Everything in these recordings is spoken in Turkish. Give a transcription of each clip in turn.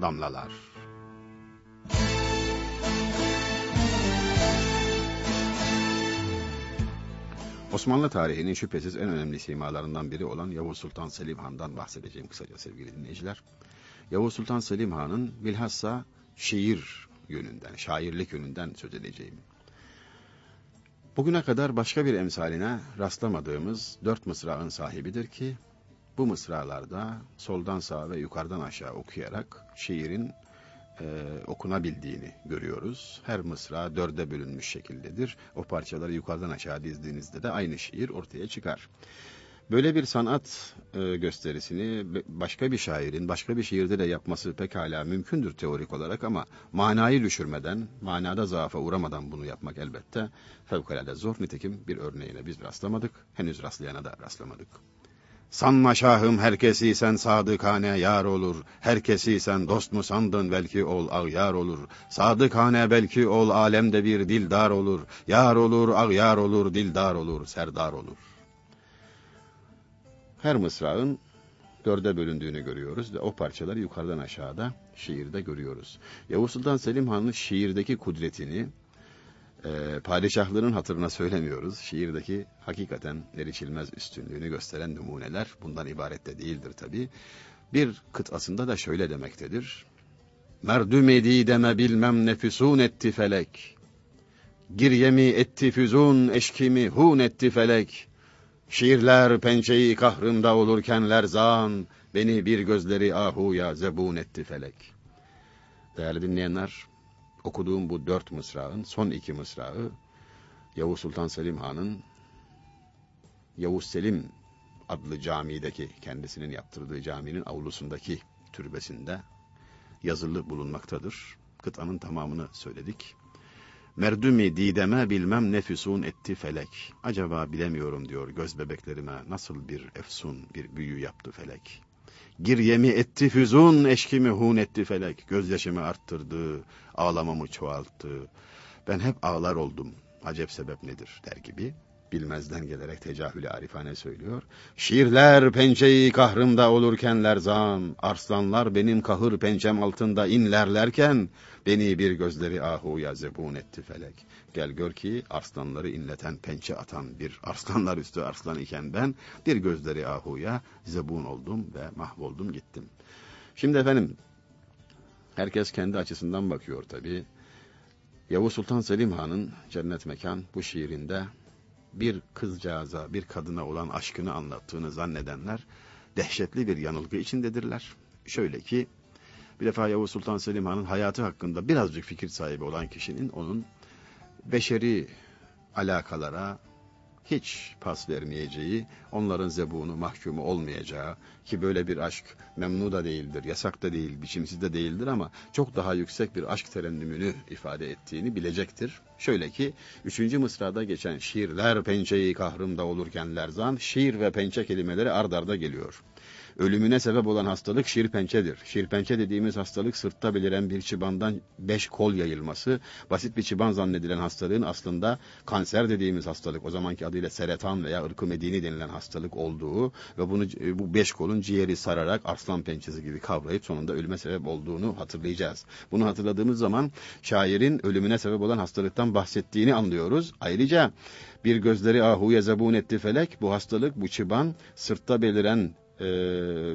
damlalar. Osmanlı tarihinin şüphesiz en önemli simalarından biri olan Yavuz Sultan Selim Han'dan bahsedeceğim kısaca sevgili dinleyiciler. Yavuz Sultan Selim Han'ın bilhassa şiir yönünden, şairlik yönünden söz edeceğim. Bugüne kadar başka bir emsaline rastlamadığımız dört mısrağın sahibidir ki, bu mısralarda soldan sağa ve yukarıdan aşağı okuyarak şiirin e, okunabildiğini görüyoruz. Her mısra dörde bölünmüş şekildedir. O parçaları yukarıdan aşağı dizdiğinizde de aynı şiir ortaya çıkar. Böyle bir sanat e, gösterisini başka bir şairin başka bir şiirde de yapması pekala mümkündür teorik olarak ama manayı düşürmeden, manada zaafa uğramadan bunu yapmak elbette fevkalade zor. Nitekim bir örneğine biz rastlamadık, henüz rastlayana da rastlamadık. Sanma şahım herkesi sen sadıkane yar olur. Herkesi sen dost mu sandın belki ol ağyar olur. Sadıkane belki ol alemde bir dildar olur. Yar olur ağyar olur dildar olur serdar olur. Her mısrağın dörde bölündüğünü görüyoruz ve o parçaları yukarıdan aşağıda şiirde görüyoruz. Yavuz Sultan Selim Han'ın şiirdeki kudretini e, padişahlığının hatırına söylemiyoruz. Şiirdeki hakikaten erişilmez üstünlüğünü gösteren numuneler bundan ibaret de değildir tabi. Bir kıtasında da şöyle demektedir. Merdüm deme bilmem nefüsun etti felek. Giryemi etti füzun eşkimi hun etti felek. Şiirler pençeyi kahrımda olurken lerzan, beni bir gözleri ahuya zebun etti felek. Değerli dinleyenler, okuduğum bu dört mısrağın son iki mısrağı Yavuz Sultan Selim Han'ın Yavuz Selim adlı camideki kendisinin yaptırdığı caminin avlusundaki türbesinde yazılı bulunmaktadır. Kıtanın tamamını söyledik. Merdümi dideme bilmem nefüsun etti felek. Acaba bilemiyorum diyor göz bebeklerime nasıl bir efsun bir büyü yaptı felek. Giryemi etti füzun, eşkimi hun etti felek. Gözyaşımı arttırdı, ağlamamı çoğalttı. Ben hep ağlar oldum. Acep sebep nedir der gibi. Bilmezden gelerek tecahülü arifane söylüyor. Şiirler pençeyi kahrımda olurken lerzan, arslanlar benim kahır pençem altında inlerlerken, beni bir gözleri ahuya zebun etti felek. Gel gör ki arslanları inleten pençe atan bir arslanlar üstü arslan iken ben, bir gözleri ahuya zebun oldum ve mahvoldum gittim. Şimdi efendim, herkes kendi açısından bakıyor tabi. Yavuz Sultan Selim Han'ın Cennet Mekan bu şiirinde bir kızcağıza, bir kadına olan aşkını anlattığını zannedenler dehşetli bir yanılgı içindedirler. Şöyle ki, bir defa Yavuz Sultan Selim Han'ın hayatı hakkında birazcık fikir sahibi olan kişinin onun beşeri alakalara, hiç pas vermeyeceği, onların zebunu, mahkumu olmayacağı ki böyle bir aşk memnu da değildir, yasak da değil, biçimsiz de değildir ama çok daha yüksek bir aşk terennümünü ifade ettiğini bilecektir. Şöyle ki, üçüncü mısrada geçen şiirler pençeyi kahrımda olurken lerzan, şiir ve pençe kelimeleri ard arda geliyor. Ölümüne sebep olan hastalık şirpençedir. Şirpençe dediğimiz hastalık sırtta beliren bir çıbandan beş kol yayılması. Basit bir çıban zannedilen hastalığın aslında kanser dediğimiz hastalık, o zamanki adıyla seretan veya ırkı medini denilen hastalık olduğu ve bunu bu beş kolun ciğeri sararak arslan pençesi gibi kavrayıp sonunda ölüme sebep olduğunu hatırlayacağız. Bunu hatırladığımız zaman şairin ölümüne sebep olan hastalıktan bahsettiğini anlıyoruz. Ayrıca bir gözleri ahuya zabun etti felek bu hastalık bu çıban sırtta beliren e,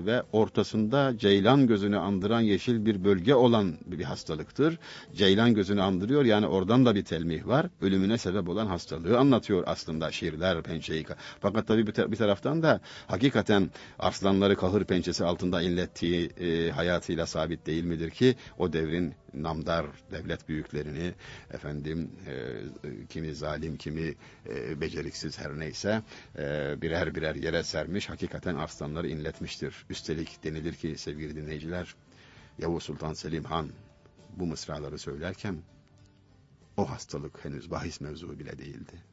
ve ortasında ceylan gözünü andıran yeşil bir bölge olan bir hastalıktır. Ceylan gözünü andırıyor yani oradan da bir telmih var. Ölümüne sebep olan hastalığı anlatıyor aslında şiirler pençeyi. Fakat tabii bir, taraftan da hakikaten arslanları kahır pençesi altında inlettiği e, hayatıyla sabit değil midir ki o devrin namdar devlet büyüklerini efendim e, kimi zalim kimi e, beceriksiz her neyse e, birer birer yere sermiş hakikaten arslanları inletmiştir. Üstelik denilir ki sevgili dinleyiciler Yavuz Sultan Selim Han bu mısraları söylerken o hastalık henüz bahis mevzu bile değildi.